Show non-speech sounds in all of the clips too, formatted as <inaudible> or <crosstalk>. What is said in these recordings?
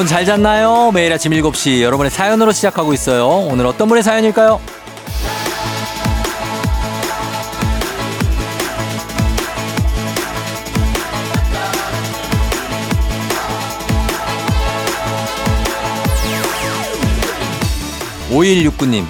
여러분 잘 잤나요? 매일 아침 7시 여러분의 사연으로 시작하고 있어요. 오늘 어떤 분의 사연일까요? 5169님,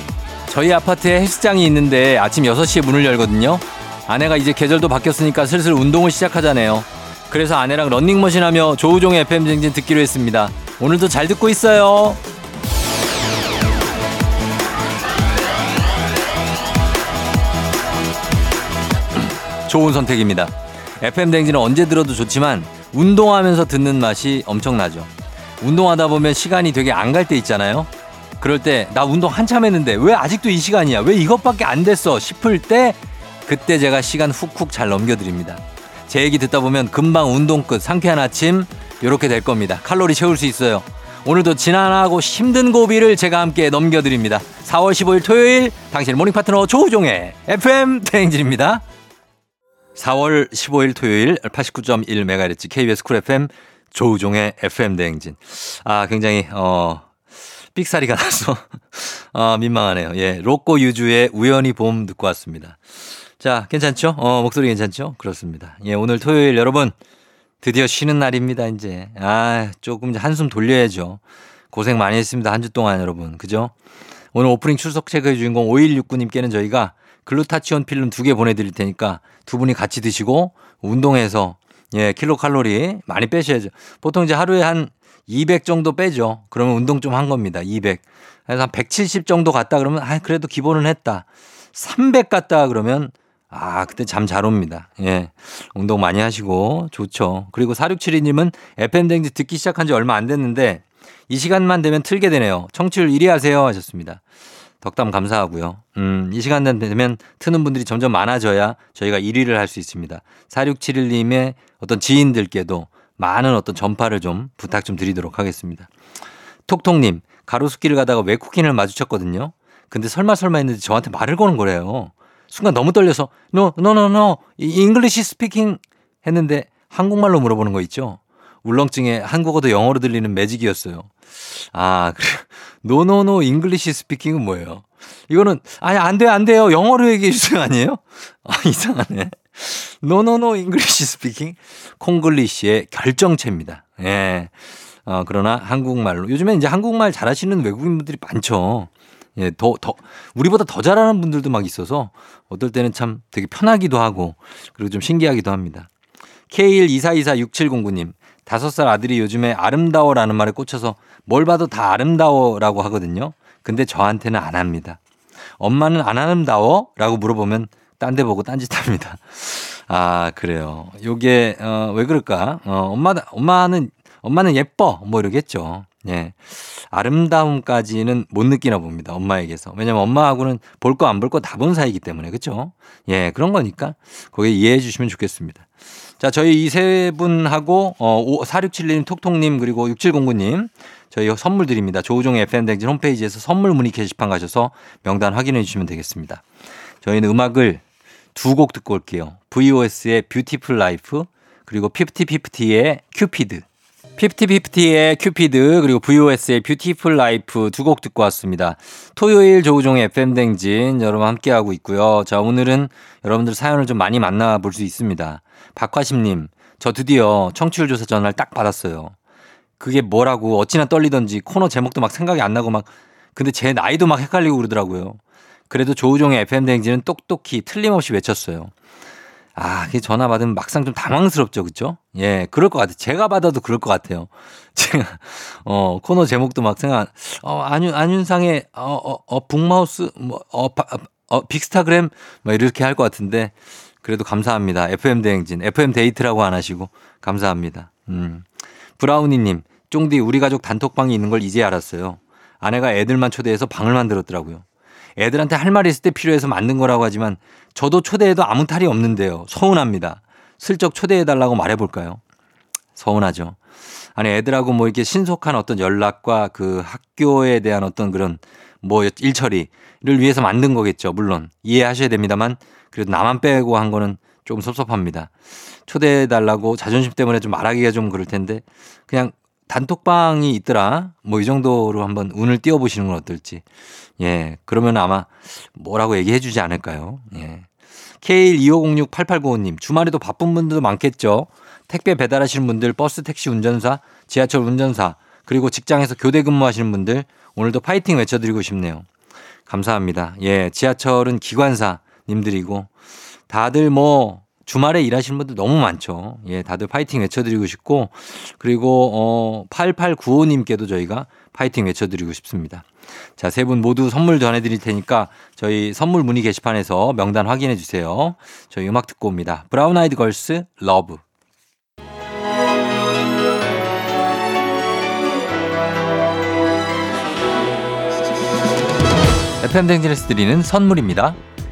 저희 아파트에 헬스장이 있는데 아침 6시에 문을 열거든요. 아내가 이제 계절도 바뀌었으니까 슬슬 운동을 시작하자네요. 그래서 아내랑 런닝머신 하며 조우종의 FM 쟁진 듣기로 했습니다. 오늘도 잘 듣고 있어요. 좋은 선택입니다. FM 댕지는 언제 들어도 좋지만 운동하면서 듣는 맛이 엄청나죠. 운동하다 보면 시간이 되게 안 갈 때 있잖아요. 그럴 때 나 운동 한참 했는데 왜 아직도 이 시간이야? 왜 이것밖에 안 됐어? 싶을 때 그때 제가 시간 훅훅 잘 넘겨드립니다. 제 얘기 듣다 보면 금방 운동 끝 상쾌한 아침 이렇게 될 겁니다. 칼로리 채울 수 있어요. 오늘도 지난하고 힘든 고비를 제가 함께 넘겨드립니다. 4월 15일 토요일 당신 morning 파트너 조우종의 FM 대행진입니다. 4월 15일 토요일 89.1MHz KBS 쿨 FM 조우종의 FM 대행진. 아, 굉장히, 어, 삑사리가 <laughs> 나서, 아, 민망하네요. 예. 로꼬 유주의 우연히 봄 듣고 왔습니다. 자, 괜찮죠? 어, 목소리 괜찮죠? 그렇습니다. 예, 오늘 토요일 여러분, 드디어 쉬는 날입니다, 이제. 아, 조금 한숨 돌려야죠. 고생 많이 했습니다. 한 주 동안 여러분. 그죠? 오늘 오프닝 출석 체크의 주인공 5169님께는 저희가 글루타치온 필름 두 개 보내드릴 테니까 두 분이 같이 드시고 운동해서 예, 킬로칼로리 많이 빼셔야죠. 보통 이제 하루에 한 200 정도 빼죠. 그러면 운동 좀 한 겁니다. 200. 그래서 한 170 정도 갔다 그러면 아, 그래도 기본은 했다. 300 갔다 그러면 아, 그때 잠 잘 옵니다. 예. 운동 많이 하시고 좋죠. 그리고 4672님은 FM댕지 듣기 시작한 지 얼마 안 됐는데 이 시간만 되면 틀게 되네요. 청취율 1위 하세요 하셨습니다. 덕담 감사하고요. 음, 이 시간 되면 트는 분들이 점점 많아져야 저희가 1위를 할 수 있습니다. 4671님의 어떤 지인들께도 많은 어떤 전파를 좀 부탁 좀 드리도록 하겠습니다. 톡톡님, 가로수길을 가다가 외국인을 마주쳤거든요. 근데 설마 설마 했는데 저한테 말을 거는 거래요. 순간 너무 떨려서 no no no no English speaking 했는데 한국말로 물어보는 거 있죠. 울렁증에 한국어도 영어로 들리는 magic이었어요. 아, 그래. no no no English speaking은 뭐예요? 이거는 아니 안 돼요 안 돼요 영어로 얘기해 주세요 아니에요? 아 <laughs> 이상하네. no no no English speaking 콩글리시의 결정체입니다. 예. 어, 그러나 한국말로 요즘에 이제 한국말 잘하시는 외국인분들이 많죠. 예, 더, 더, 우리보다 더 잘하는 분들도 막 있어서 어떨 때는 참 되게 편하기도 하고 그리고 좀 신기하기도 합니다. K124246709님, 다섯 살 아들이 요즘에 아름다워라는 말에 꽂혀서 뭘 봐도 다 아름다워라고 하거든요. 근데 저한테는 안 합니다. 엄마는 안 아름다워? 라고 물어보면 딴 데 보고 딴짓 합니다. 아, 그래요. 요게, 어, 왜 그럴까? 어, 엄마, 엄마는, 엄마는 예뻐! 뭐 이러겠죠. 예. 아름다움까지는 못 느끼나 봅니다. 엄마에게서. 왜냐면 엄마하고는 볼 거 안 볼 거 다 본 사이기 때문에. 그렇죠? 예, 그런 거니까 거기에 이해해 주시면 좋겠습니다. 자, 저희 이 세 분하고 어 4671님, 톡톡님 그리고 6709님 저희 선물 드립니다. 조우종의 FM댕진 홈페이지에서 선물 문의 게시판 가셔서 명단 확인해 주시면 되겠습니다. 저희는 음악을 두 곡 듣고 올게요. VOS의 Beautiful Life 그리고 피프티피프티의 큐피드. 피프티피프티의 큐피드 그리고 VOS의 Beautiful Life 두 곡 듣고 왔습니다. 토요일 조우종의 FM댕진 여러분 함께하고 있고요. 자 오늘은 여러분들 사연을 좀 많이 만나볼 수 있습니다. 박화심님 저 드디어 청취율 조사 전화를 딱 받았어요. 그게 뭐라고 어찌나 떨리던지 코너 제목도 막 생각이 안 나고 막 근데 제 나이도 막 헷갈리고 그러더라고요. 그래도 조우종의 FM댕진은 똑똑히 틀림없이 외쳤어요. 아, 그 전화 받으면 막상 좀 당황스럽죠, 그죠? 예, 그럴 것 같아요. 제가 받아도 그럴 것 같아요. <laughs> 제가, 어, 코너 제목도 막 생각, 어, 안윤, 안윤상의, 어, 어, 어, 북마우스, 뭐, 어, 바, 어, 빅스타그램, 뭐 이렇게 할 것 같은데, 그래도 감사합니다. FM 대행진, FM 데이트라고 안 하시고, 감사합니다. 음. 브라우니님, 쫑디 우리 가족 단톡방이 있는 걸 이제 알았어요. 아내가 애들만 초대해서 방을 만들었더라고요. 애들한테 할 말이 있을 때 필요해서 만든 거라고 하지만 저도 초대해도 아무 탈이 없는데요. 서운합니다. 슬쩍 초대해달라고 말해볼까요? 서운하죠. 아니, 애들하고 뭐 이렇게 신속한 어떤 연락과 그 학교에 대한 어떤 그런 뭐 일처리를 위해서 만든 거겠죠. 물론. 이해하셔야 됩니다만 그래도 나만 빼고 한 거는 좀 섭섭합니다. 초대해달라고 자존심 때문에 좀 말하기가 좀 그럴 텐데 그냥 단톡방이 있더라. 뭐 이 정도로 한번 운을 띄워보시는 건 어떨지. 예. 그러면 아마 뭐라고 얘기해 주지 않을까요? 예. K125068895님, 주말에도 바쁜 분들도 많겠죠? 택배 배달하시는 분들, 버스 택시 운전사, 지하철 운전사, 그리고 직장에서 교대 근무하시는 분들, 오늘도 파이팅 외쳐드리고 싶네요. 감사합니다. 예, 지하철은 기관사님들이고, 다들 뭐, 주말에 일하시는 분들 너무 많죠. 예, 다들 파이팅 외쳐드리고 싶고, 그리고, 어, 8895님께도 저희가 파이팅 외쳐드리고 싶습니다. 자, 세 분 모두 선물 전해드릴 테니까 저희 선물 문의 게시판에서 명단 확인해 주세요. 저희 음악 듣고 옵니다. 브라운 아이드 걸스, Love. FM 댕진에서 드리는 선물입니다.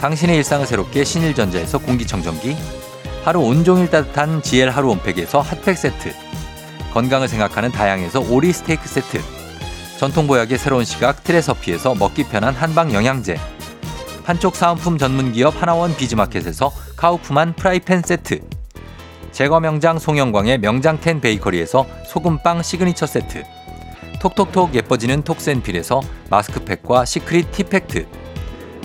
당신의 일상을 새롭게 신일전자에서 공기청정기 하루 온종일 따뜻한 GL 하루 온팩에서 핫팩 세트 건강을 생각하는 다향에서 오리 스테이크 세트 전통보약의 새로운 시각 트레서피에서 먹기 편한 한방 영양제 판촉 사은품 전문기업 하나원 비즈마켓에서 카우프만 프라이팬 세트 제과 명장 송영광의 명장텐 베이커리에서 소금빵 시그니처 세트 톡톡톡 예뻐지는 톡센필에서 마스크팩과 시크릿 티팩트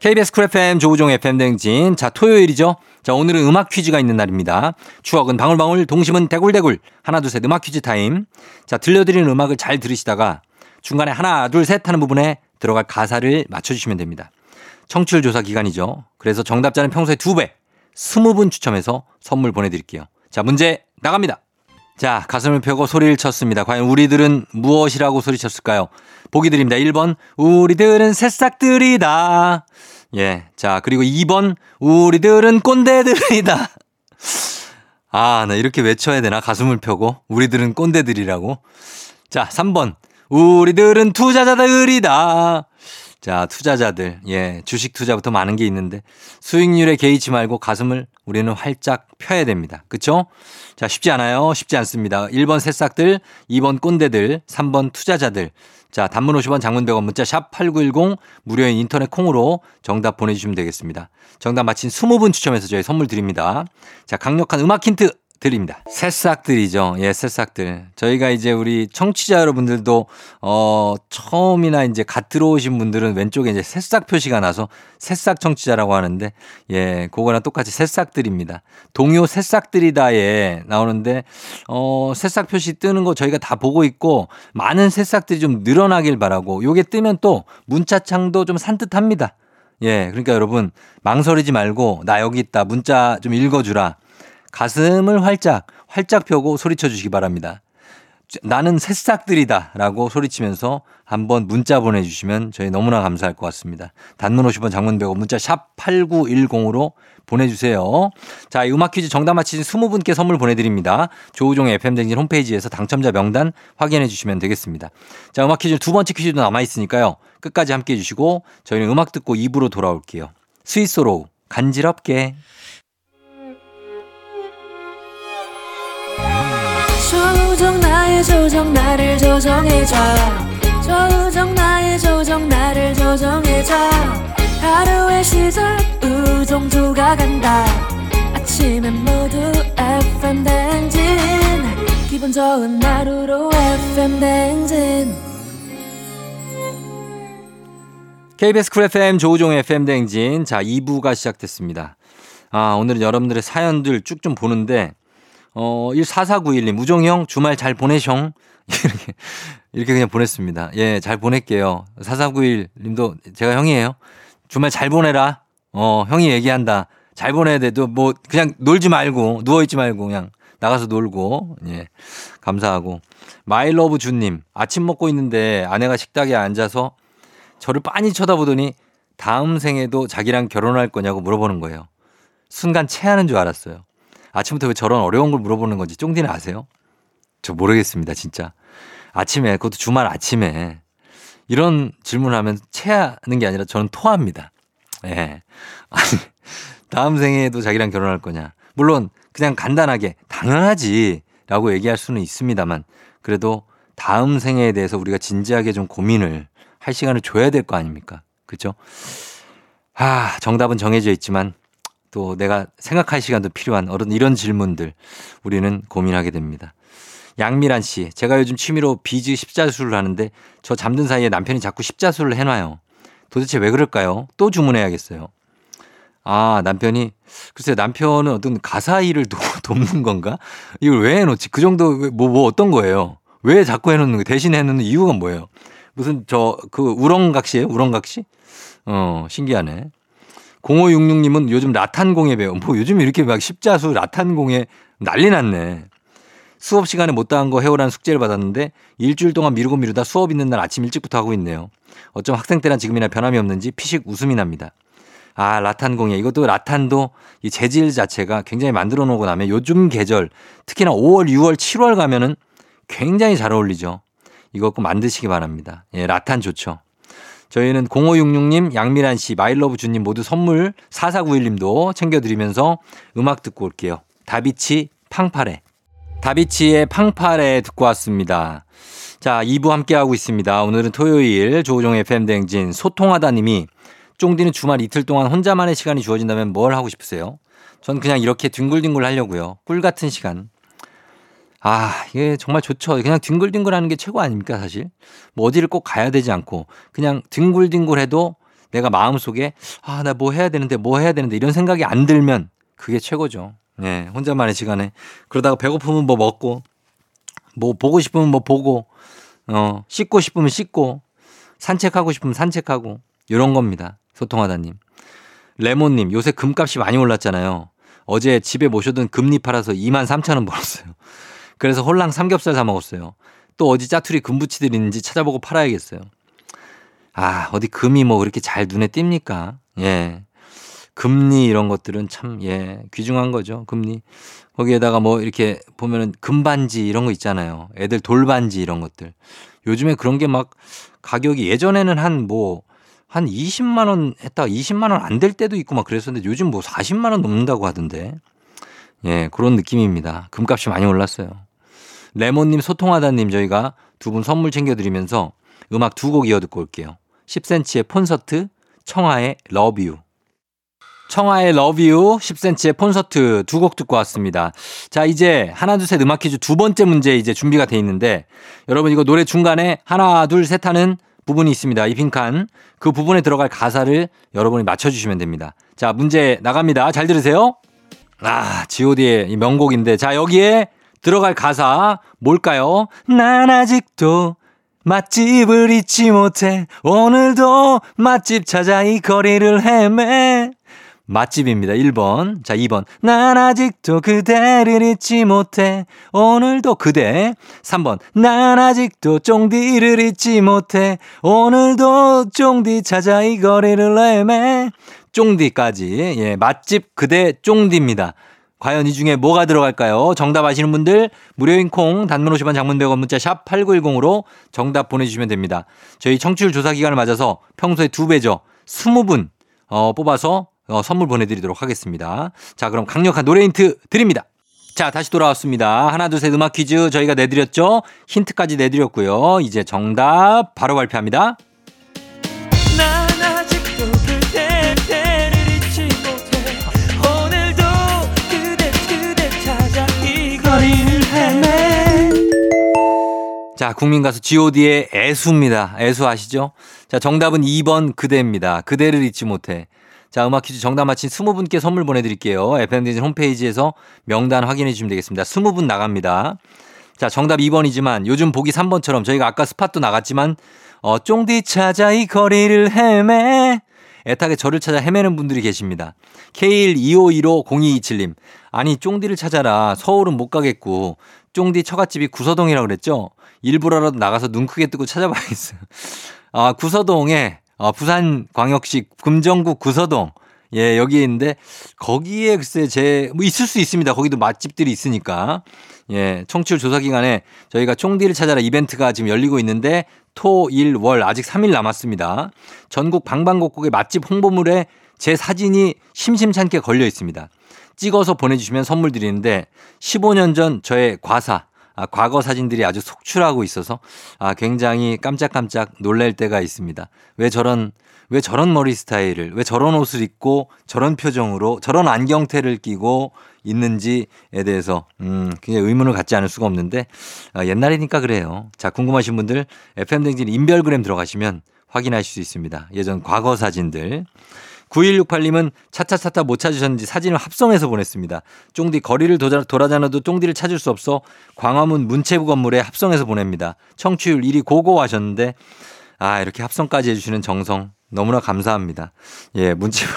KBS 쿨 FM 조우종 FM 대행진. 자, 토요일이죠. 자, 오늘은 음악 퀴즈가 있는 날입니다. 추억은 방울방울, 동심은 대굴대굴. 하나, 둘, 셋 음악 퀴즈 타임. 자, 들려드리는 음악을 잘 들으시다가 중간에 하나, 둘, 셋 하는 부분에 들어갈 가사를 맞춰주시면 됩니다. 청취율 조사 기간이죠. 그래서 정답자는 평소에 두 배, 스무 분 추첨해서 선물 보내드릴게요. 자, 문제 나갑니다. 자, 가슴을 펴고 소리를 쳤습니다. 과연 우리들은 무엇이라고 소리쳤을까요? 보기 드립니다. 1번, 우리들은 새싹들이다. 예. 자, 그리고 2번, 우리들은 꼰대들이다. 아, 나 이렇게 외쳐야 되나? 가슴을 펴고. 우리들은 꼰대들이라고. 자, 3번, 우리들은 투자자들이다. 자, 투자자들. 예, 주식 투자부터 많은 게 있는데 수익률에 개의치 말고 가슴을 우리는 활짝 펴야 됩니다. 그쵸? 자, 쉽지 않아요. 쉽지 않습니다. 1번 새싹들, 2번 꼰대들, 3번 투자자들. 자, 단문 50원 장문 100원 문자 샵 8910 무료인 인터넷 콩으로 정답 보내주시면 되겠습니다. 정답 맞힌 20분 추첨해서 저희 선물 드립니다. 자, 강력한 음악 힌트 드립니다. 새싹들이죠. 예, 새싹들. 저희가 이제 우리 청취자 여러분들도 어 처음이나 이제 갓 들어오신 분들은 왼쪽에 이제 새싹 표시가 나서 새싹 청취자라고 하는데 예, 그거랑 똑같이 새싹들입니다. 동요 새싹들이다에 나오는데 어 새싹 표시 뜨는 거 저희가 다 보고 있고 많은 새싹들이 좀 늘어나길 바라고 요게 뜨면 또 문자창도 좀 산뜻합니다. 예, 그러니까 여러분 망설이지 말고 나 여기 있다 문자 좀 읽어주라. 가슴을 활짝, 활짝 펴고 소리쳐 주시기 바랍니다. 나는 새싹들이다 라고 소리치면서 한번 문자 보내주시면 저희 너무나 감사할 것 같습니다. 단문 50원 장문 100원 문자 샵 8910으로 보내주세요. 자, 음악 퀴즈 정답 맞히신 20분께 선물 보내드립니다. 조우종의 FM댕진 홈페이지에서 당첨자 명단 확인해 주시면 되겠습니다. 자, 음악 퀴즈 두 번째 퀴즈도 남아있으니까요. 끝까지 함께 해주시고 저희는 음악 듣고 2부로 돌아올게요. 스위스로 간지럽게. 조정 나의 조정 나를 조정해줘. 조정 나의 조정 나를 조정해줘. 하루의 시절 우정조가 간다. 아침엔 모두 FM 댕진. 기분 좋은 하루로 FM 댕진. KBS 쿨 FM 조우종의 FM 댕진. 자, 2부가 시작됐습니다. 아, 오늘은 여러분들의 사연들 쭉 좀 보는데, 어, 14491님, 우종형 주말 잘 보내숑. <laughs> 이렇게, 이렇게 그냥 보냈습니다. 예, 잘 보낼게요. 4491님도 제가 형이에요. 주말 잘 보내라. 어, 형이 얘기한다. 잘 보내야 돼. 뭐, 그냥 놀지 말고, 누워있지 말고, 그냥 나가서 놀고, 예. 감사하고. 마일러브 주님, 아침 먹고 있는데 아내가 식탁에 앉아서 저를 빤히 쳐다보더니 다음 생에도 자기랑 결혼할 거냐고 물어보는 거예요. 순간 체하는 줄 알았어요. 아침부터 왜 저런 어려운 걸 물어보는 건지 쫑디는 아세요? 저 모르겠습니다, 진짜. 아침에, 그것도 주말 아침에 이런 질문을 하면 체하는 게 아니라 저는 토합니다. 예. 네. 아니, 다음 생에도 자기랑 결혼할 거냐. 물론 그냥 간단하게 당연하지 라고 얘기할 수는 있습니다만 그래도 다음 생에 대해서 우리가 진지하게 좀 고민을 할 시간을 줘야 될 거 아닙니까? 그죠? 아, 정답은 정해져 있지만 또 내가 생각할 시간도 필요한 어른 이런 질문들 우리는 고민하게 됩니다. 양미란 씨, 제가 요즘 취미로 비즈 십자수를 하는데 저 잠든 사이에 남편이 자꾸 십자수를 해놔요. 도대체 왜 그럴까요? 또 주문해야겠어요. 아, 남편이, 글쎄 남편은 어떤 가사 일을 도, <laughs> 돕는 건가? 이걸 왜 해놓지? 그 정도, 뭐, 뭐 어떤 거예요? 왜 자꾸 해놓는 거, 대신 해놓는 이유가 뭐예요? 무슨 저 그 우렁각시예요? 우렁각시? 어, 신기하네. 0566님은 요즘 라탄공예 배워. 뭐 요즘 이렇게 막 십자수 라탄공예 난리 났네. 수업 시간에 못다한 거 해오라는 숙제를 받았는데 일주일 동안 미루고 미루다 수업 있는 날 아침 일찍부터 하고 있네요. 어쩜 학생 때랑 지금이나 변함이 없는지 피식 웃음이 납니다. 아, 라탄 공예. 이것도 라탄도 이 재질 자체가 굉장히 만들어 놓고 나면 요즘 계절 특히나 5월, 6월, 7월 가면은 굉장히 잘 어울리죠. 이거 꼭 만드시기 바랍니다. 예, 라탄 좋죠. 저희는 0566님, 양미란 씨, 마일러브 주님 모두 선물 4491님도 챙겨드리면서 음악 듣고 올게요. 다비치 팡파레. 다비치의 팡파레 듣고 왔습니다. 자, 2부 함께하고 있습니다. 오늘은 토요일 조우종의 팬댕진 소통하다 님이 쫑디는 주말 이틀 동안 혼자만의 시간이 주어진다면 뭘 하고 싶으세요? 전 그냥 이렇게 뒹굴뒹굴 하려고요. 꿀 같은 시간. 아, 이게 정말 좋죠. 그냥 뒹굴뒹굴 하는 게 최고 아닙니까, 사실? 뭐 어디를 꼭 가야 되지 않고 그냥 뒹굴뒹굴 해도 내가 마음속에 아, 나 뭐 해야 되는데 뭐 해야 되는데 이런 생각이 안 들면 그게 최고죠. 네, 혼자만의 시간에. 그러다가 배고프면 뭐 먹고 뭐 보고 싶으면 뭐 보고 어, 씻고 싶으면 씻고 산책하고 싶으면 산책하고 이런 겁니다. 소통하다님. 레몬님, 요새 금값이 많이 올랐잖아요. 어제 집에 모셔둔 금리 팔아서 2만 3천 원 벌었어요. 그래서 홀랑 삼겹살 사 먹었어요. 또 어디 짜투리 금부치들 있는지 찾아보고 팔아야겠어요. 아, 어디 금이 뭐 그렇게 잘 눈에 띕니까? 예. 금리 이런 것들은 참, 예, 귀중한 거죠. 금리. 거기에다가 뭐 이렇게 보면은 금반지 이런 거 있잖아요. 애들 돌반지 이런 것들. 요즘에 그런 게 막 가격이 예전에는 한 뭐, 한 20만 원 했다가 20만 원 안 될 때도 있고 막 그랬었는데 요즘 뭐 40만 원 넘는다고 하던데. 예, 그런 느낌입니다. 금값이 많이 올랐어요. 레몬님, 소통하다님 저희가 두 분 선물 챙겨드리면서 음악 두 곡 이어 듣고 올게요. 10cm의 콘서트, 청하의 Love You. 청하의 Love You, 10cm의 콘서트 두 곡 듣고 왔습니다. 자, 이제 하나, 둘, 셋 음악 퀴즈 두 번째 문제 이제 준비가 돼 있는데 여러분 이거 노래 중간에 하나, 둘, 셋 하는 부분이 있습니다. 이 빈칸. 그 부분에 들어갈 가사를 여러분이 맞춰주시면 됩니다. 자, 문제 나갑니다. 잘 들으세요. 아, GOD의 명곡인데. 자, 여기에 들어갈 가사 뭘까요? 난 아직도 맛집을 잊지 못해 오늘도 맛집 찾아 이 거리를 헤매 맛집입니다. 1번. 자, 2번. 난 아직도 그대를 잊지 못해. 오늘도 그대. 3번. 난 아직도 쫑디를 잊지 못해. 오늘도 쫑디 찾아 이 거리를 헤매. 쫑디까지. 예, 맛집 그대 쫑디입니다. 과연 이 중에 뭐가 들어갈까요? 정답 아시는 분들 무료인 콩 단문 50원 장문 100원 문자 샵 8910으로 정답 보내주시면 됩니다. 저희 청취율 조사 기간을 맞아서 평소에 두 배죠. 20분 어, 뽑아서 어, 선물 보내드리도록 하겠습니다. 자 그럼 강력한 노래 힌트 드립니다. 자, 다시 돌아왔습니다. 하나, 둘, 셋 음악 퀴즈 저희가 내드렸죠? 힌트까지 내드렸고요. 이제 정답 바로 발표합니다. 자, 국민 가수 god의 애수입니다. 애수 아시죠? 자, 정답은 2번 그대입니다. 그대를 잊지 못해. 자, 음악 퀴즈 정답 맞힌 20분께 선물 보내드릴게요. FM대진 홈페이지에서 명단 확인해 주시면 되겠습니다. 20분 나갑니다. 자, 정답 2번이지만 요즘 보기 3번처럼 저희가 아까 스팟도 나갔지만 어, 쫑디 찾아 이 거리를 헤매. 애타게 저를 찾아 헤매는 분들이 계십니다. K125150227님. 아니, 쫑디를 찾아라. 서울은 못 가겠고. 쫑디 처갓집이 구서동이라고 그랬죠? 일부러라도 나가서 눈 크게 뜨고 찾아봐야겠어요. <laughs> 아, 구서동에, 어, 부산 광역시 금정구 구서동. 예, 여기에 있는데, 거기에 글쎄 제, 뭐 있을 수 있습니다. 거기도 맛집들이 있으니까. 예, 청취율 조사 기간에 저희가 쫑디를 찾아라 이벤트가 지금 열리고 있는데, 토, 일, 월, 아직 3일 남았습니다. 전국 방방곡곡의 맛집 홍보물에 제 사진이 심심찮게 걸려 있습니다. 찍어서 보내주시면 선물 드리는데 15년 전 저의 과사, 아, 과거 사진들이 아주 속출하고 있어서 아, 굉장히 깜짝깜짝 놀랄 때가 있습니다. 왜 저런, 왜 저런 머리 스타일을, 왜 저런 옷을 입고 저런 표정으로 저런 안경테를 끼고 있는지에 대해서 음, 굉장히 의문을 갖지 않을 수가 없는데 아, 옛날이니까 그래요. 자, 궁금하신 분들 FM댕진 인별그램 들어가시면 확인하실 수 있습니다. 예전 과거 사진들. 9168님은 차차차차 못 찾으셨는지 사진을 합성해서 보냈습니다. 쫑디 거리를 돌아다녀도 쫑디를 찾을 수 없어 광화문 문체부 건물에 합성해서 보냅니다. 청취율 1위 고고 하셨는데 아 이렇게 합성까지 해주시는 정성 너무나 감사합니다. 예 문체부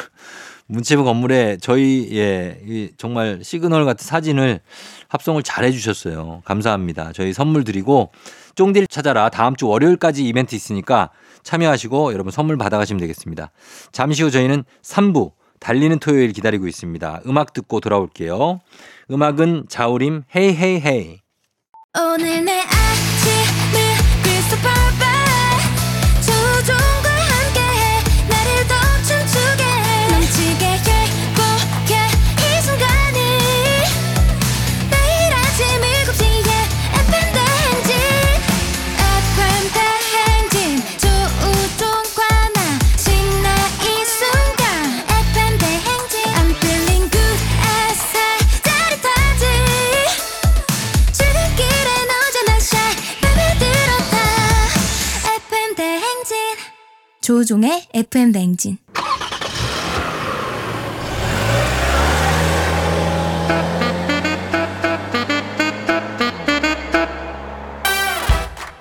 문체부 건물에 저희 예이 정말 시그널 같은 사진을 합성을 잘 해주셨어요. 감사합니다. 저희 선물 드리고 쫑디를 찾아라 다음 주 월요일까지 이벤트 있으니까 참여하시고 여러분 선물 받아가시면 되겠습니다. 잠시 후 저희는 3부 달리는 토요일 기다리고 있습니다. 음악 듣고 돌아올게요. 음악은 자우림 헤이 헤이 헤이. 조종의 FM 대행진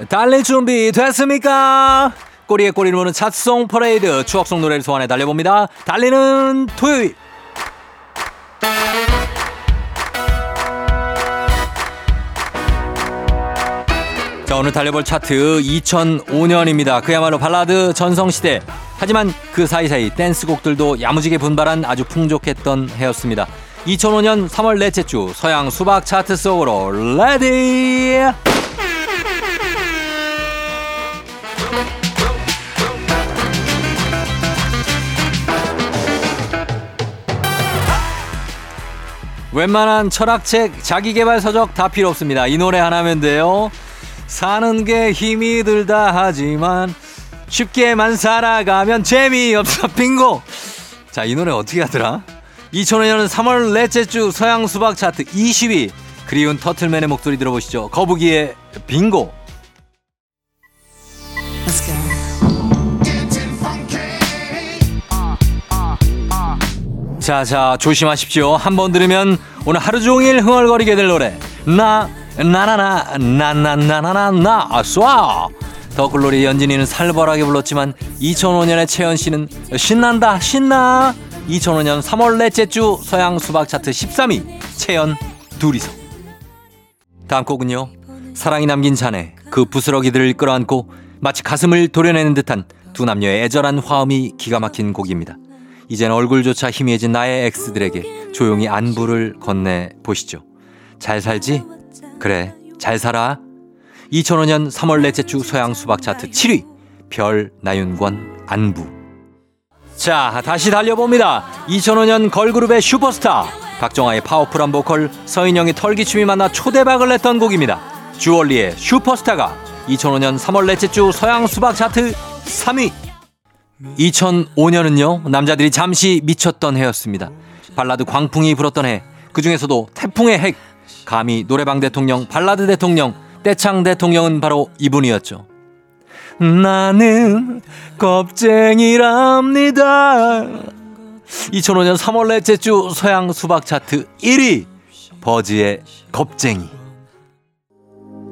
달릴 준비 됐습니까? 꼬리에 꼬리를 무는 찻송 퍼레이드 추억송 노래를 소환해 달려봅니다. 달리는 토요일. 자 오늘 달려볼 차트 2005년입니다. 그야말로 발라드 전성시대. 하지만 그 사이사이 댄스곡들도 야무지게 분발한 아주 풍족했던 해였습니다. 2005년 3월 넷째 주 서양 수박 차트 속으로 ready! 웬만한 철학책, 자기개발 서적 다 필요 없습니다. 이 노래 하나면 돼요. 사는 게 힘이 들다 하지만 쉽게만 살아가면 재미없어 <laughs> 빙고. 자, 이 노래 어떻게 하더라? 2005년 3월 넷째 주 서양 수박 차트 20위. 그리운 터틀맨의 목소리 들어보시죠. 거북이의 빙고. 자, 자, 조심하십시오. 한 번 들으면 오늘 하루 종일 흥얼거리게 될 노래. 나, 나나나, 나 나나나나, 나, 쏴! 더글로리 연진이는 살벌하게 불렀지만 2005년에 채연 씨는 신난다, 신나! 2005년 3월 넷째 주 서양 수박 차트 13위. 채연 둘이서. 다음 곡은요. 사랑이 남긴 자네. 그 부스러기들을 이끌어안고 마치 가슴을 도려내는 듯한 두 남녀의 애절한 화음이 기가 막힌 곡입니다. 이젠 얼굴조차 희미해진 나의 엑스들에게 조용히 안부를 건네 보시죠. 잘 살지? 그래, 잘 살아. 2005년 3월 넷째 주 서양 수박 차트 7위. 별 나윤권 안부. 자, 다시 달려봅니다. 2005년 걸그룹의 슈퍼스타 박정아의 파워풀한 보컬, 서인영의 털기춤이 만나 초대박을 냈던 곡입니다. 주얼리의 슈퍼스타가 2005년 3월 넷째 주 서양 수박 차트 3위. 2005년은요, 남자들이 잠시 미쳤던 해였습니다. 발라드 광풍이 불었던 해, 그 중에서도 태풍의 핵, 감히 노래방 대통령, 발라드 대통령, 떼창 대통령은 바로 이분이었죠. 나는 겁쟁이랍니다. 2005년 3월 넷째 주 서양 수박 차트 1위 버즈의 겁쟁이.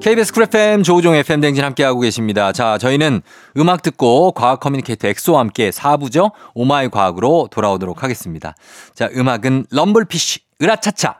KBS 쿨 FM 조우종 FM 대행진 함께하고 계십니다. 자, 저희는 음악 듣고 과학 커뮤니케이터 엑소와 함께 4부죠. 오마이 과학으로 돌아오도록 하겠습니다. 자, 음악은 럼블피쉬, 으라차차.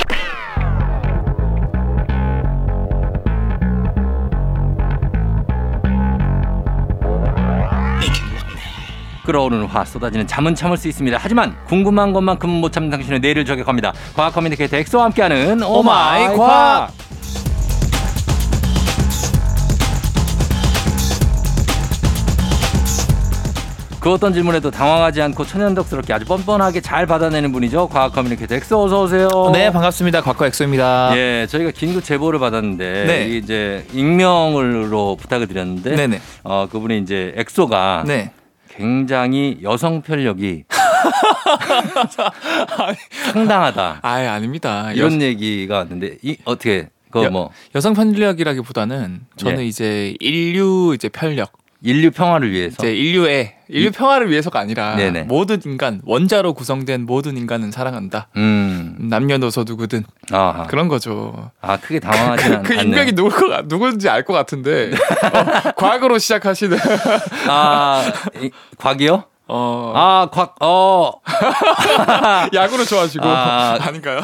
끓어오르는 화 쏟아지는 잠은 참을 수 있습니다. 하지만 궁금한 것만큼은 못 참는 당신의 내일을 저격합니다. 과학 커뮤니케이터 엑소와 함께하는 오마이 과학. 그 어떤 질문에도 당황하지 않고 천연덕스럽게 아주 뻔뻔하게 잘 받아내는 분이죠. 과학 커뮤니케이터 엑소 어서 오세요. 네 반갑습니다 과학과 엑소입니다. 예, 저희가 긴급 제보를 받았는데 네. 이제 익명으로 부탁을 드렸는데 네네. 어 그분이 이제 엑소가 네. 굉장히 여성 편력이 <laughs> 상당하다. 아예 아닙니다. 이런 얘기가 왔는데 이 어떻게 그 여- 뭐 여성 편력이라기보다는 저는 예. 이제 인류 이제 편력, 인류 평화를 위해서 이제 인류의 인류 평화를 위해서가 아니라 네네. 모든 인간 원자로 구성된 모든 인간은 사랑한다. 음. 남녀노소 누구든 아, 그런 거죠. 아 크게 당황하지는 그 않네요. 인명이 누구 누군지 알 것 같은데 어, 과거로 시작하시는 아, 이- 곽이요? 어, 아, 곽, 어, <laughs> 야구를 좋아하시고 아. 아, 닌가요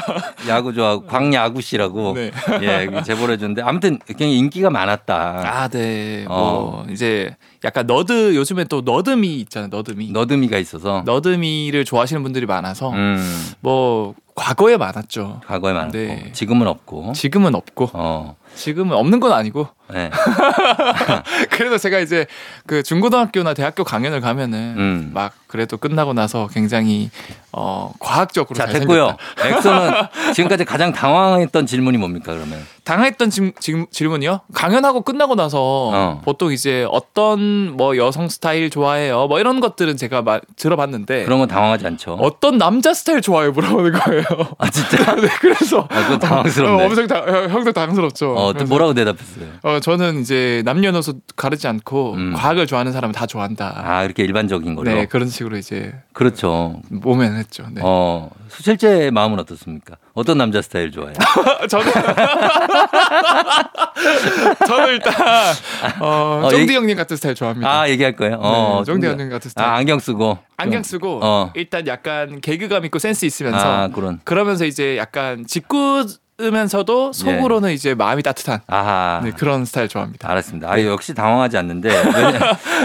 야구 좋아하고 광야구 씨라고 네. 예그 제보를 해줬는데 아무튼 굉장히 인기가 많았다. 아, 네. 어. 뭐 이제 약간 너드 요즘에 또 너드미 있잖아요. 너드미. 너드미가 있어서. 너드미를 좋아하시는 분들이 많아서 음, 뭐 과거에 많았죠. 과거에 많았고 네. 지금은 없고. 지금은 없고 어, 지금은 없는 건 아니고 네. <laughs> 그래도 제가 이제 그 중고등학교나 대학교 강연을 가면은 음. 막 그래도 끝나고 나서 굉장히 어 과학적으로 자잘 됐고요. 생겼다. 엑소는 <laughs> 지금까지 가장 당황했던 질문이 뭡니까 그러면? 당했던 지, 지금 질문이요? 강연하고 끝나고 나서 어. 보통 이제 어떤 뭐 여성 스타일 좋아해요? 뭐 이런 것들은 제가 마, 들어봤는데 그런 건 당황하지 않죠. 어떤 남자 스타일 좋아해요? 물어보는 거예요. 아 진짜? <laughs> 네, 그래서 아, 그건 당황스럽네. 어, 엄청 당, 형- 형도 당황스럽죠. 어, 또 그래서 뭐라고 대답했어요? 어, 저는 이제 남녀노소 가르지 않고 음. 과학을 좋아하는 사람은 다 좋아한다. 아 이렇게 일반적인 걸로. 네, 그런 식으로 이제 그렇죠. 모면했죠. 네. 어 실제 마음은 어떻습니까? 어떤 남자 스타일 좋아해요? <laughs> 저는 <laughs> 저는 일단 어, 어, 얘기- 형님 같은 스타일 좋아합니다. 아 얘기할 거예요? 어, 네, 쫑디 좀- 형님 같은 스타일. 아 안경 쓰고. 안경 좀- 쓰고 어. 일단 약간 개그감 있고 센스 있으면서 아 그런. 그러면서 이제 약간 짓궂 으면서도 속으로는 이제 마음이 따뜻한 아하. 네, 그런 스타일 좋아합니다. 알았습니다. 아, 역시 당황하지 않는데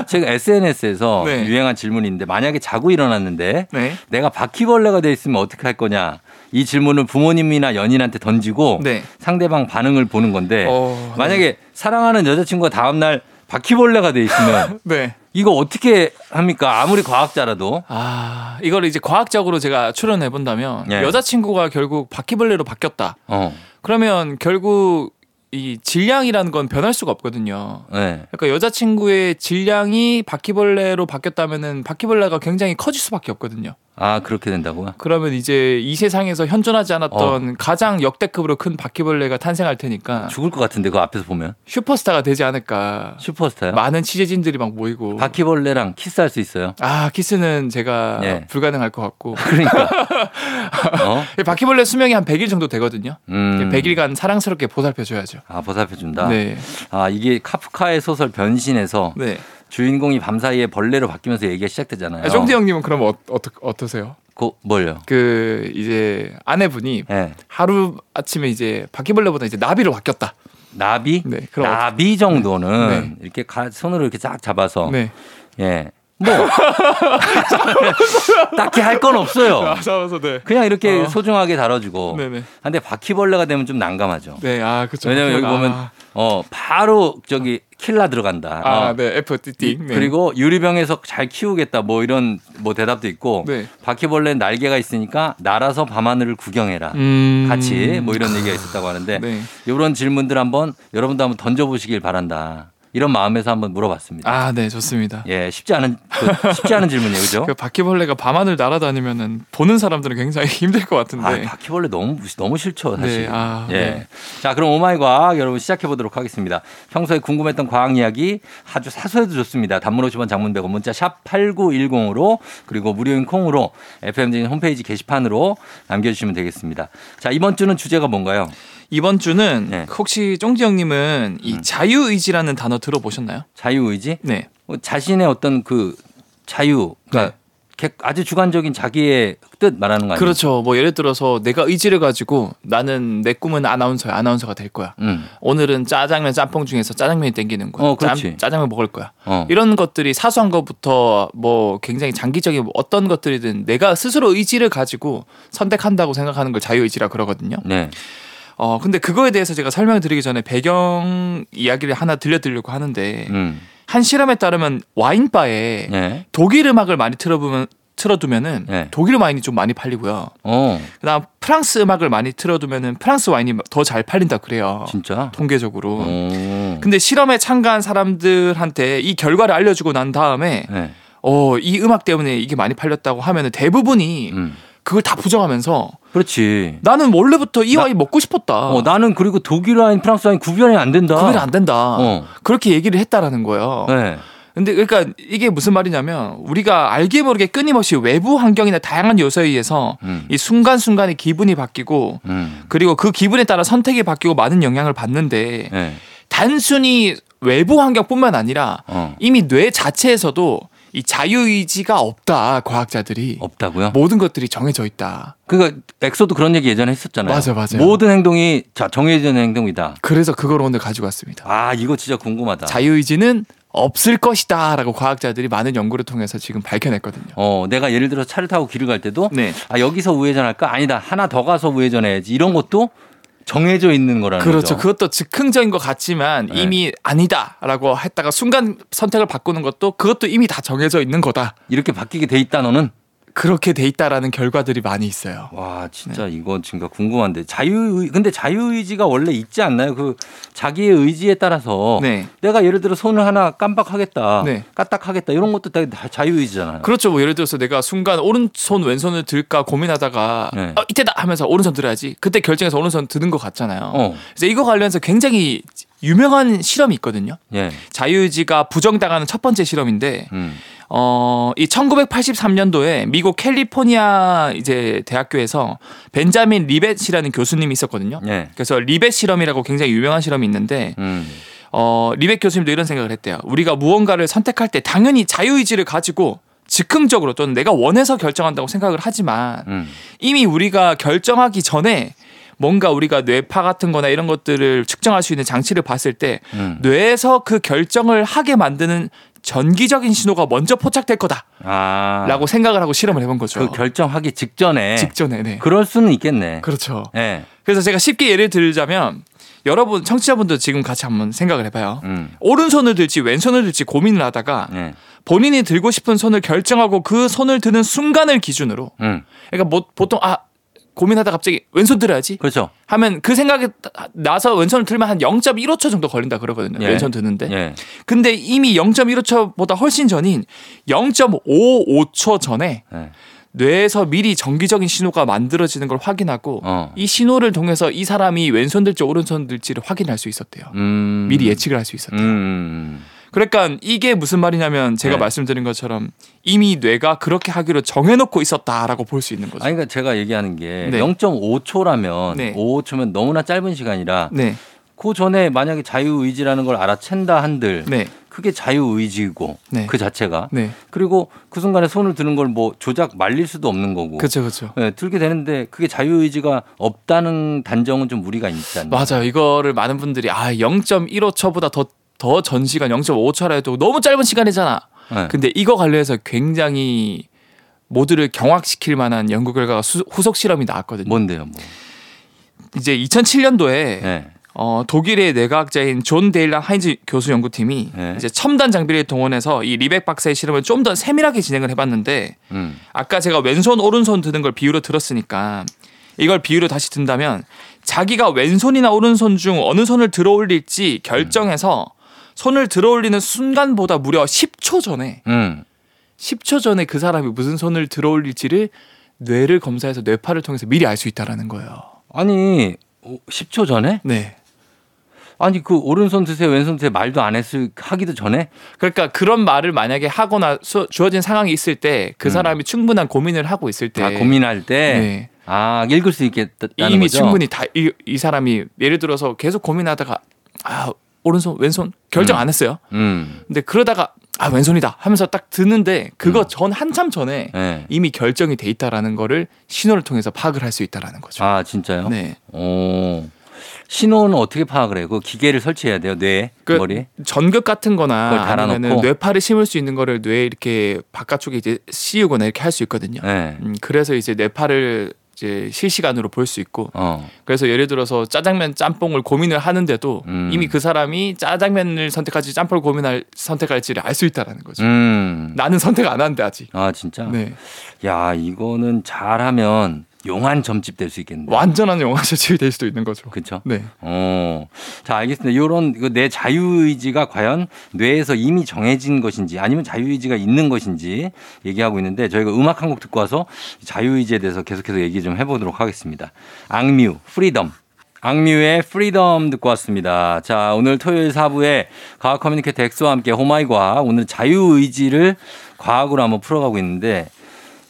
제가 <laughs> SNS에서 네. 유행한 질문인데 만약에 자고 일어났는데 네. 내가 바퀴벌레가 돼 있으면 어떻게 할 거냐 이 질문을 부모님이나 연인한테 던지고 네. 상대방 반응을 보는 건데 어, 만약에 사랑하는 여자친구가 다음날 바퀴벌레가 돼 있으면 <laughs> 네. 이거 어떻게 합니까? 아무리 과학자라도 아, 이걸 이제 과학적으로 제가 추론해 본다면 예. 여자친구가 결국 바퀴벌레로 바뀌었다. 어, 그러면 결국 이 질량이라는 건 변할 수가 없거든요. 네. 그러니까 여자친구의 질량이 바퀴벌레로 바뀌었다면은 바퀴벌레가 굉장히 커질 수밖에 없거든요. 아 그렇게 된다고요? 그러면 이제 이 세상에서 현존하지 않았던 어. 가장 역대급으로 큰 바퀴벌레가 탄생할 테니까 죽을 것 같은데 그 앞에서 보면 슈퍼스타가 되지 않을까. 슈퍼스타요? 많은 취재진들이 막 모이고. 바퀴벌레랑 키스할 수 있어요? 아 키스는 제가 예. 불가능할 것 같고. <laughs> 그러니까 <laughs> 어? 바퀴벌레 수명이 한 100일 정도 되거든요. 음. 100일간 사랑스럽게 보살펴 줘야죠. 아 보살펴 준다. 네. 아 이게 카프카의 소설 변신에서 네. 주인공이 밤 사이에 벌레로 바뀌면서 얘기가 시작되잖아요. 아, 쫑디 형님은 그럼 어, 어떠, 어떠세요? 그 뭘요? 그 이제 아내분이 예. 하루 아침에 이제 바퀴벌레보다 이제 나비로 바뀌었다. 나비? 네, 그럼 나비 정도는 네. 이렇게 가- 손으로 이렇게 쫙 잡아서 네. 예. 뭐 <laughs> 딱히 할 건 없어요. 아사와서 네. 그냥 이렇게 어. 소중하게 다뤄주고. 네네. 근데 바퀴벌레가 되면 좀 난감하죠. 네, 아, 그렇죠. 왜냐면 여기 아, 보면 어 바로 저기 킬라 들어간다. 아, 어. 네, F 띠띵. 네. 그리고 유리병에서 잘 키우겠다 뭐 이런 뭐 대답도 있고 네. 바퀴벌레는 날개가 있으니까 날아서 밤하늘을 구경해라. 음. 같이 뭐 이런 얘기가 있었다고 하는데 네. 이런 질문들 한번 여러분도 한번 던져보시길 바란다. 이런 마음에서 한번 물어봤습니다. 아, 네, 좋습니다. 예, 쉽지 않은 그 쉽지 않은 질문이에요, 그죠? <laughs> 그 바퀴벌레가 밤하늘 날아다니면은 보는 사람들은 굉장히 <laughs> 힘들 것 같은데. 아, 바퀴벌레 너무 너무 싫죠, 사실. 네, 아, 예. 네. 자, 그럼 오마이 과학 여러분 시작해 보도록 하겠습니다. 평소에 궁금했던 과학 이야기 아주 사소해도 좋습니다. 단문 50원 장문 100원 문자 샵 8910으로 그리고 무료인 콩으로 FM진 홈페이지 게시판으로 남겨 주시면 되겠습니다. 자, 이번 주는 주제가 뭔가요? 이번 주는 네. 혹시 쫑지 형님은 이 음. 자유의지라는 단어 들어보셨나요? 자유의지? 네. 어, 자신의 어떤 그 자유, 그러니까 객- 아주 주관적인 자기의 뜻 말하는 거 아니에요? 그렇죠. 뭐 예를 들어서 내가 의지를 가지고 나는 내 꿈은 아나운서야. 아나운서가 될 거야. 음. 오늘은 짜장면 짬뽕 중에서 짜장면이 땡기는 거야. 어, 그렇지. 짬, 짜장면 먹을 거야. 어. 이런 것들이 사소한 것부터 뭐 굉장히 장기적인 어떤 것들이든 내가 스스로 의지를 가지고 선택한다고 생각하는 걸 자유의지라 그러거든요. 네. 어 근데 그거에 대해서 제가 설명을 드리기 전에 배경 이야기를 하나 들려드리려고 하는데 음. 한 실험에 따르면 와인바에 네. 독일 음악을 많이 틀어보면 틀어두면은 네. 독일 와인이 좀 많이 팔리고요. 어, 그다음 프랑스 음악을 많이 틀어두면은 프랑스 와인이 더 잘 팔린다 그래요. 진짜? 통계적으로. 오. 근데 실험에 참가한 사람들한테 이 결과를 알려주고 난 다음에 네. 어, 이 음악 때문에 이게 많이 팔렸다고 하면은 대부분이 음. 그걸 다 부정하면서 그렇지. 나는 원래부터 이 나- 와인 먹고 싶었다. 어, 나는 그리고 독일 와인, 프랑스 와인 구별이 안 된다. 구별이 안 된다. 어. 그렇게 얘기를 했다라는 거예요. 네. 근데 그러니까 이게 무슨 말이냐면 우리가 알게 모르게 끊임없이 외부 환경이나 다양한 요소에 의해서 음. 이 순간순간의 기분이 바뀌고 음. 그리고 그 기분에 따라 선택이 바뀌고 많은 영향을 받는데 네. 단순히 외부 환경뿐만 아니라 어. 이미 뇌 자체에서도 이 자유의지가 없다 과학자들이 없다고요? 모든 것들이 정해져 있다. 그러니까 엑소도 그런 얘기 예전에 했었잖아요. 맞아요, 맞아요. 모든 행동이 자 정해진 행동이다. 그래서 그걸 오늘 가지고 왔습니다. 아 이거 진짜 궁금하다. 자유의지는 없을 것이다라고 과학자들이 많은 연구를 통해서 지금 밝혀냈거든요. 어 내가 예를 들어 차를 타고 길을 갈 때도 네. 아 여기서 우회전할까 아니다 하나 더 가서 우회전해야지 이런 것도 정해져 있는 거라는 그렇죠. 거죠. 그것도 즉흥적인 것 같지만 네. 이미 아니다라고 했다가 순간 선택을 바꾸는 것도 그것도 이미 다 정해져 있는 거다. 이렇게 바뀌게 돼 있다 너는 그렇게 돼 있다라는 결과들이 많이 있어요. 와 진짜 이거 진짜 궁금한데 자유 근데 자유 의지가 원래 있지 않나요? 그 자기의 의지에 따라서 네. 내가 예를 들어 손을 하나 깜빡하겠다, 네. 까딱하겠다 이런 것도 다 자유 의지잖아요. 그렇죠. 뭐 예를 들어서 내가 순간 오른손 왼손을 들까 고민하다가 네. 어, 이때다 하면서 오른손 들어야지. 그때 결정해서 오른손 드는 것 같잖아요. 어, 그래서 이거 관련해서 굉장히 유명한 실험이 있거든요. 예, 자유의지가 부정당하는 첫 번째 실험인데 음, 어, 이 1983년도에 미국 캘리포니아 이제 대학교에서 벤자민 리벳이라는 교수님이 있었거든요. 예, 그래서 리벳 실험이라고 굉장히 유명한 실험이 있는데 음, 어, 리벳 교수님도 이런 생각을 했대요. 우리가 무언가를 선택할 때 당연히 자유의지를 가지고 즉흥적으로 또는 내가 원해서 결정한다고 생각을 하지만 음, 이미 우리가 결정하기 전에 뭔가 우리가 뇌파 같은 거나 이런 것들을 측정할 수 있는 장치를 봤을 때 음. 뇌에서 그 결정을 하게 만드는 전기적인 신호가 먼저 포착될 거다라고 아, 생각을 하고 실험을 해본 거죠. 그 결정하기 직전에 직전에. 네. 그럴 수는 있겠네. 그렇죠. 예, 그래서 제가 쉽게 예를 들자면 여러분 청취자분들 지금 같이 한번 생각을 해봐요. 음, 오른손을 들지 왼손을 들지 고민을 하다가 예, 본인이 들고 싶은 손을 결정하고 그 손을 드는 순간을 기준으로 음, 그러니까 뭐 보통 아 고민하다 갑자기 왼손 들어야지 그렇죠. 하면 그 생각에 나서 왼손을 들면 한 0.15초 정도 걸린다 그러거든요. 예. 왼손 드는데. 예, 근데 이미 0.15초보다 훨씬 전인 0.55초 전에 예, 뇌에서 미리 정기적인 신호가 만들어지는 걸 확인하고 어, 이 신호를 통해서 이 사람이 왼손 들지 오른손 들지를 확인할 수 있었대요. 음, 미리 예측을 할 수 있었대요. 음, 음, 그러니까 이게 무슨 말이냐면 제가 네. 말씀드린 것처럼 이미 뇌가 그렇게 하기로 정해놓고 있었다라고 볼 수 있는 거죠. 아니, 그러니까 제가 얘기하는 게 네. 0.5초라면 네. 5초면 너무나 짧은 시간이라 네, 그 전에 만약에 자유의지라는 걸 알아챈다 한들 네, 그게 자유의지고 네. 그 자체가 네. 그리고 그 순간에 손을 드는 걸 뭐 조작 말릴 수도 없는 거고 그렇죠, 그렇죠. 예, 들게 되는데 그게 자유의지가 없다는 단정은 좀 무리가 있지 않나 맞아요. 이거를 많은 분들이 아 0.15초보다 더 더 전 시간 0.5초라 해도 너무 짧은 시간이잖아. 예. 근데 이거 관련해서 굉장히 모두를 경악시킬 만한 연구 결과가 수- 후속 실험이 나왔거든요. 뭔데요 뭐 이제 2007년도에 예. 어, 독일의 뇌과학자인 존 딜런 하인즈 교수 연구팀이 네. 이제 첨단 장비를 동원해서 이 리벳 박사의 실험을 좀 더 세밀하게 진행을 해봤는데 음. 아까 제가 왼손 오른손 드는 걸 비유로 들었으니까 이걸 비유로 다시 든다면 자기가 왼손이나 오른손 중 어느 손을 들어 올릴지 결정해서 손을 들어 올리는 순간보다 무려 10초 전에 음. 10초 전에 그 사람이 무슨 손을 들어 올릴지를 뇌를 검사해서 뇌파를 통해서 미리 알 수 있다라는 거예요. 아니 어, 10초 전에 네. 아니 그 오른손 드세요 왼손 드세요 말도 안 했을 하기도 전에 그러니까 그런 말을 만약에 하거나 수, 주어진 상황이 있을 때그 음. 사람이 충분한 고민을 하고 있을 때다 고민할 때 네. 아 읽을 수 있겠다는 이미 거죠. 충분히 다 이 사람이 예를 들어서 계속 고민하다가 아 오른손 왼손 결정 음. 안 했어요. 음. 근데 그러다가 아 왼손이다 하면서 딱 드는데 그거 전 한참 전에 네. 이미 결정이 돼 있다라는 거를 신호를 통해서 파악을 할 수 있다라는 거죠. 아 진짜요? 네. 오. 신호는 어떻게 파악을 해요? 그 기계를 설치해야 돼요 뇌 그 머리에. 전극 같은 거나 그걸 달아놓고? 아니면 뇌파를 심을 수 있는 거를 뇌에 이렇게 바깥쪽에 이제 씌우거나 이렇게 할 수 있거든요. 네. 음, 그래서 이제 뇌파를 이제 실시간으로 볼 수 있고 어. 그래서 예를 들어서 짜장면 짬뽕을 고민을 하는데도 음. 이미 그 사람이 짜장면을 선택할지 짬뽕을 고민할 선택할지를 알 수 있다라는 거죠. 음. 나는 선택 안 하는데 아직. 아 진짜. 네. 야 이거는 잘하면 용한 점집 될 수 있겠는데. 완전한 영화 제출이 될 수도 있는 거죠. 그렇죠. 네. 어. 자, 알겠습니다. 이런 내 자유의지가 과연 뇌에서 이미 정해진 것인지 아니면 자유의지가 있는 것인지 얘기하고 있는데 저희가 음악 한 곡 듣고 와서 자유의지에 대해서 계속해서 얘기 좀 해보도록 하겠습니다. 악뮤, Freedom. 악뮤의 Freedom 듣고 왔습니다. 자, 오늘 토요일 4부에 과학 커뮤니케이터 엑소와 함께 오마이 과학 오늘 자유의지를 과학으로 한번 풀어가고 있는데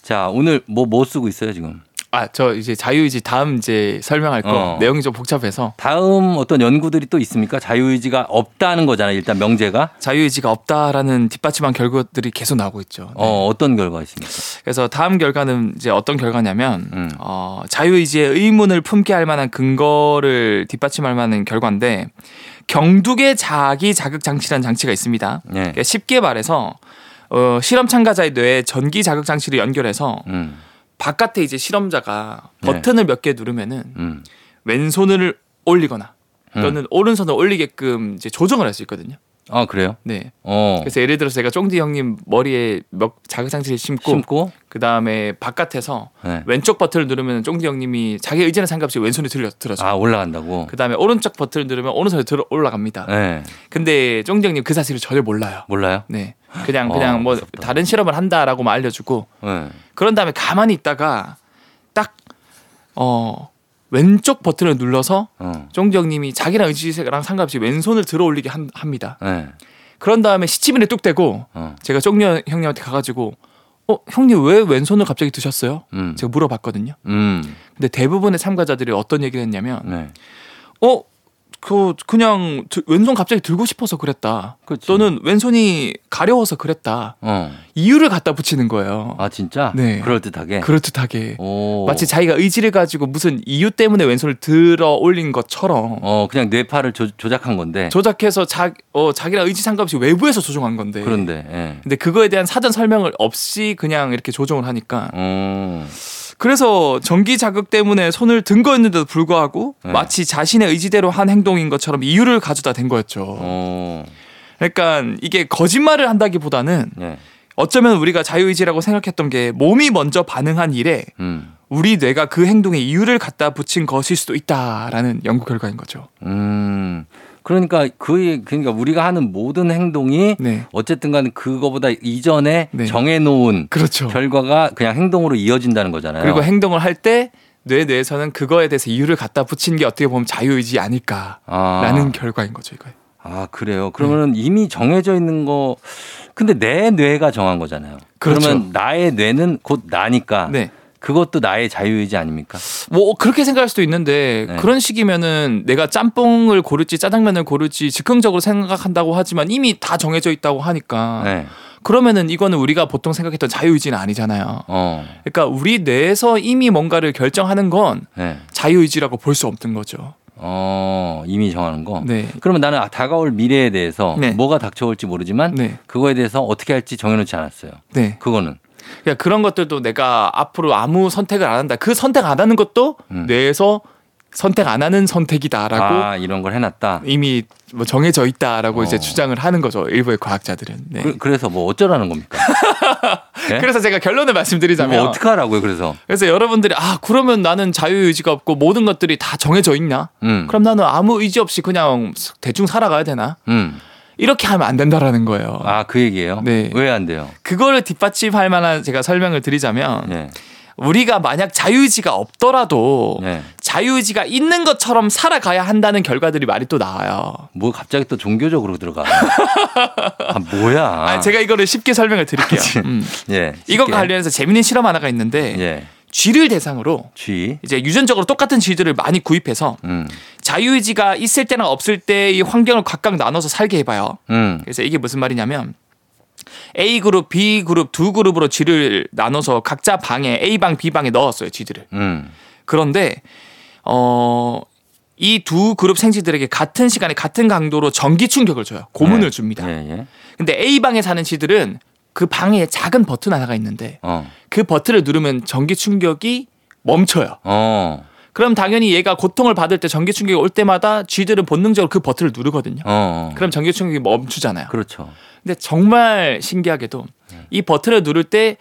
자, 오늘 뭐, 뭐 쓰고 있어요, 지금? 아, 저 이제 자유의지 다음 이제 설명할 거 어. 내용이 좀 복잡해서 다음 어떤 연구들이 또 있습니까? 자유의지가 없다는 거잖아요. 일단 명제가. 자유의지가 없다라는 뒷받침한 결과들이 계속 나오고 있죠. 네. 어, 어떤 결과가 있습니까? 그래서 다음 결과는 이제 어떤 결과냐면 음. 어, 자유의지의 의문을 품게 할 만한 근거를 뒷받침할 만한 결과인데 경두계 자기 자극 장치라는 장치가 있습니다. 네. 그러니까 쉽게 말해서 어, 실험 참가자의 뇌에 전기 자극 장치를 연결해서 음, 바깥에 이제 실험자가 네. 버튼을 몇 개 누르면은 음. 왼손을 올리거나 음. 또는 오른손을 올리게끔 이제 조정을 할 수 있거든요. 아, 그래요? 네. 어. 그래서 예를 들어서 제가 쫑디 형님 머리에 몇 자극 장치를 심고, 심고? 그 다음에 바깥에서 네. 왼쪽 버튼을 누르면 쫑디 형님이 자기 의지는 상관없이 왼손이 들려 들어져. 아, 올라간다고? 그 다음에 오른쪽 버튼을 누르면 오른손이 들어 올라갑니다. 네. 근데 쫑디 형님 그 사실을 전혀 몰라요. 몰라요? 네. 그냥 어, 그냥 뭐 무섭다. 다른 실험을 한다라고 만 알려주고 네. 그런 다음에 가만히 있다가 딱 어. 왼쪽 버튼을 눌러서 어. 쫑디 형님이 자기랑 의지랑 상관없이 왼손을 들어 올리게 한- 합니다. 네. 그런 다음에 시치미를 뚝 떼고 어. 제가 쫑디 형님한테 가가지고 어 형님 왜 왼손을 갑자기 드셨어요? 음. 제가 물어봤거든요. 음. 근데 대부분의 참가자들이 어떤 얘기를 했냐면 네. 어, 그 그냥 드- 왼손 갑자기 들고 싶어서 그랬다. 그치. 또는 왼손이 가려워서 그랬다. 어. 이유를 갖다 붙이는 거예요. 아, 진짜? 네. 그럴 듯하게? 그럴 듯하게. 오. 마치 자기가 의지를 가지고 무슨 이유 때문에 왼손을 들어 올린 것처럼 어, 그냥 뇌파를 조, 조작한 건데. 조작해서 자, 어, 자기랑 의지 상관없이 외부에서 조종한 건데. 그런데, 예. 근데 그거에 대한 사전 설명을 없이 그냥 이렇게 조종을 하니까 어. 그래서 전기 자극 때문에 손을 든 거였는데도 불구하고 네. 마치 자신의 의지대로 한 행동인 것처럼 이유를 가져다 댄 거였죠. 어. 그러니까 이게 거짓말을 한다기보다는 네. 어쩌면 우리가 자유의지라고 생각했던 게 몸이 먼저 반응한 일에 음. 우리 뇌가 그 행동에 이유를 갖다 붙인 것일 수도 있다라는 연구 결과인 거죠. 음. 그러니까 그 그러니까 우리가 하는 모든 행동이 네. 어쨌든 간에 그거보다 이전에 네. 정해 놓은 그렇죠. 결과가 그냥 행동으로 이어진다는 거잖아요. 그리고 행동을 할때 뇌 뇌에서는 그거에 대해서 이유를 갖다 붙인 게 어떻게 보면 자유의지 아닐까라는 아, 결과인 거죠, 이거. 아 그래요. 그러면 이미 정해져 있는 거 근데 내 뇌가 정한 거잖아요. 그렇죠. 그러면 나의 뇌는 곧 나니까 네. 그것도 나의 자유의지 아닙니까? 뭐 그렇게 생각할 수도 있는데 네. 그런 식이면은 내가 짬뽕을 고를지 짜장면을 고를지 즉흥적으로 생각한다고 하지만 이미 다 정해져 있다고 하니까 네. 그러면은 이거는 우리가 보통 생각했던 자유의지는 아니잖아요. 어. 그러니까 우리 뇌에서 이미 뭔가를 결정하는 건 네. 자유의지라고 볼 수 없는 거죠. 어, 이미 정하는 거. 네. 그러면 나는 아, 다가올 미래에 대해서 네. 뭐가 닥쳐올지 모르지만 네. 그거에 대해서 어떻게 할지 정해놓지 않았어요. 네. 그거는. 그러니까 그런 것들도 내가 앞으로 아무 선택을 안 한다. 그 선택 안 하는 것도 음. 뇌에서 선택 안 하는 선택이다라고 아, 이런 걸 해놨다. 이미 뭐 정해져 있다라고 어. 이제 주장을 하는 거죠. 일부의 과학자들은. 네. 그, 래서뭐 어쩌라는 겁니까? <laughs> 네? 그래서 제가 결론을 말씀드리자면 뭐 어떻게 하라고요, 그래서? 그래서 여러분들이 아 그러면 나는 자유의지가 없고 모든 것들이 다 정해져 있냐? 음. 그럼 나는 아무 의지 없이 그냥 대충 살아가야 되나? 음. 이렇게 하면 안 된다라는 거예요. 아, 그 얘기예요? 네. 왜 안 돼요? 그거를 뒷받침할 만한 제가 설명을 드리자면 네. 우리가 만약 자유의지가 없더라도 네. 자유의지가 있는 것처럼 살아가야 한다는 결과들이 많이 또 나와요. 뭐 갑자기 또 종교적으로 들어가. <laughs> 아, 뭐야. 아, 제가 이거를 쉽게 설명을 드릴게요. 음. 예. 이거 쉽게. 관련해서 재밌는 실험 하나가 있는데 예. 쥐를 대상으로 쥐. 이제 유전적으로 똑같은 쥐들을 많이 구입해서 음. 자유의지가 있을 때랑 없을 때의 환경을 각각 나눠서 살게 해봐요. 음. 그래서 이게 무슨 말이냐면 A 그룹, B 그룹 두 그룹으로 쥐를 나눠서 각자 방에 A 방, B 방에 넣었어요 쥐들을. 음. 그런데 어. 이 두 그룹 생쥐들에게 같은 시간에 같은 강도로 전기 충격을 줘요. 고문을 네. 줍니다. 예, 예. 근데 A 방에 사는 쥐들은 그 방에 작은 버튼 하나가 있는데 어. 그 버튼을 누르면 전기 충격이 멈춰요. 어. 그럼 당연히 얘가 고통을 받을 때 전기 충격이 올 때마다 쥐들은 본능적으로 그 버튼을 누르거든요. 어. 그럼 전기 충격이 멈추잖아요. 그렇죠. 근데 정말 신기하게도 이 버튼을 누를 때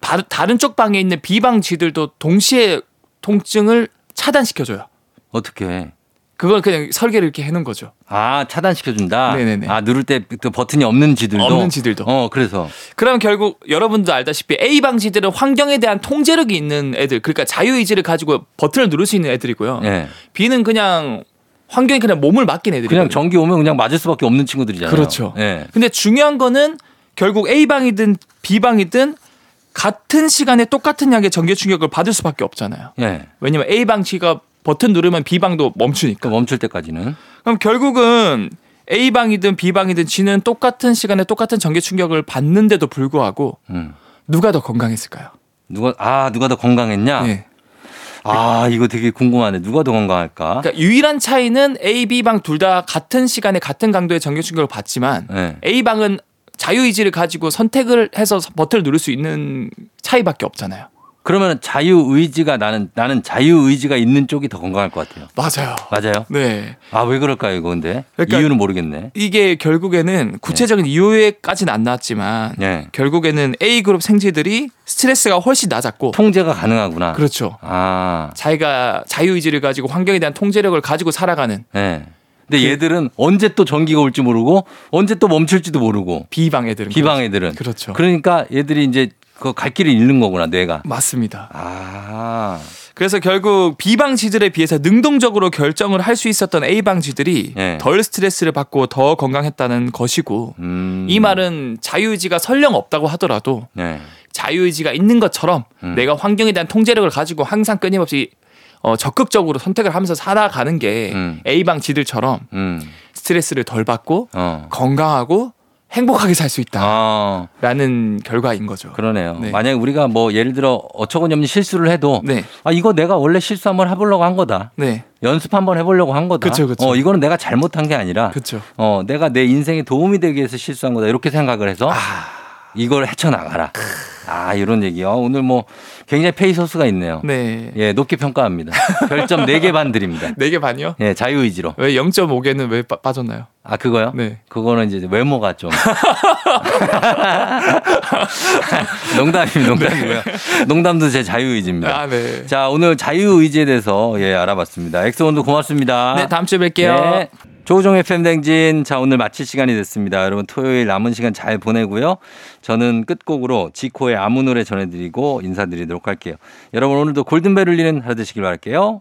바- 다른 쪽 방에 있는 비방 쥐들도 동시에 통증을 차단시켜줘요. 어떻게 해? 그걸 그냥 설계를 이렇게 해놓은 거죠. 아, 차단시켜준다? 네네네. 아, 누를 때 그 버튼이 없는 쥐들도? 없는 쥐들도. 어, 그래서. 그럼 결국 여러분도 알다시피 A방 쥐들은 환경에 대한 통제력이 있는 애들, 그러니까 자유의지를 가지고 버튼을 누를 수 있는 애들이고요. 예. B는 그냥 환경에 그냥 몸을 맡긴 애들이거든요. 그냥 전기 오면 그냥 맞을 수밖에 없는 친구들이잖아요. 그렇죠. 예. 근데 중요한 거는 결국 A방이든 B방이든 같은 시간에 똑같은 양의 전기 충격을 받을 수밖에 없잖아요. 예. 왜냐면 A방 쥐가 버튼 누르면 B방도 그 멈추니까. 멈출 때까지는. 그럼 결국은 A방이든 B방이든 쥐는 똑같은 시간에 똑같은 전기 충격을 받는데도 불구하고 음. 누가 더 건강했을까요? 누가, 아, 누가 더 건강했냐? 네. 아, 이거 되게 궁금하네. 누가 더 건강할까? 그러니까 유일한 차이는 A, B방 둘 다 같은 시간에 같은 강도의 전기 충격을 받지만 예. A방은 자유 의지를 가지고 선택을 해서 버튼을 누를 수 있는 차이밖에 없잖아요. 그러면 자유 의지가 나는, 나는 자유 의지가 있는 쪽이 더 건강할 것 같아요. 맞아요. 맞아요? 네. 아, 왜 그럴까요, 이거 근데? 그러니까- 이유는 모르겠네. 이게 결국에는 구체적인 이유에까지는 안 나왔지만 예. 결국에는 A 그룹 생쥐들이 스트레스가 훨씬 낮았고 통제가 가능하구나. 그렇죠. 아, 자기가 자유 의지를 가지고 환경에 대한 통제력을 가지고 살아가는 예. 근데 그- 얘들은 언제 또 전기가 올지 모르고 언제 또 멈출지도 모르고 B방 애들은 비방 애들은. 그렇죠. 그러니까 얘들이 이제 그 갈 길을 잃는 거구나, 뇌가. 맞습니다. 아, 그래서 결국 B방 쥐들에 비해서 능동적으로 결정을 할 수 있었던 A방 쥐들이 예. 덜 스트레스를 받고 더 건강했다는 것이고 음. 이 말은 자유의지가 설령 없다고 하더라도 네. 자유의지가 있는 것처럼 음. 내가 환경에 대한 통제력을 가지고 항상 끊임없이 어, 적극적으로 선택을 하면서 살아가는 게 음. A방 쥐들처럼 음. 스트레스를 덜 받고 어. 건강하고 행복하게 살수 아, 있다라는 결과인 거죠. 그러네요. 네. 만약에 우리가 뭐 예를 들어 어처구니 없는 실수를 해도 네, 아, 이거 내가 원래 실수 한번 해보려고 한 거다. 네, 연습 한번 해보려고 한 거다. 그쵸, 그쵸. 어, 이거는 내가 잘못한 게 아니라 그렇죠. 어, 내가 내 인생에 도움이 되기 위해서 실수한 거다. 이렇게 생각을 해서 이걸 헤쳐나가라. 아, 이런 얘기요. 오늘 뭐 굉장히 페이소스가 있네요. 네, 예, 높게 평가합니다. 별점 4개 반 드립니다. <laughs> 네개 반이요? 예, 자유의지로. 왜 0.5개는 왜 빠, 빠졌나요? 아, 그거요? 네. 그거는 이제 외모가 좀. <laughs> 농담입니다, 농담이고요. 농담도 제 자유의지입니다. 아, 네. 자, 오늘 자유의지에 대해서 예, 알아봤습니다. 엑소원도 고맙습니다. 네, 다음 주에 뵐게요. 네. 조우종의 팬댕진. 자, 오늘 마칠 시간이 됐습니다. 여러분 토요일 남은 시간 잘 보내고요. 저는 끝곡으로 지코의 아무 노래 전해드리고 인사드리도록 할게요. 여러분 오늘도 골든벨 울리는 하루 되시길 바랄게요.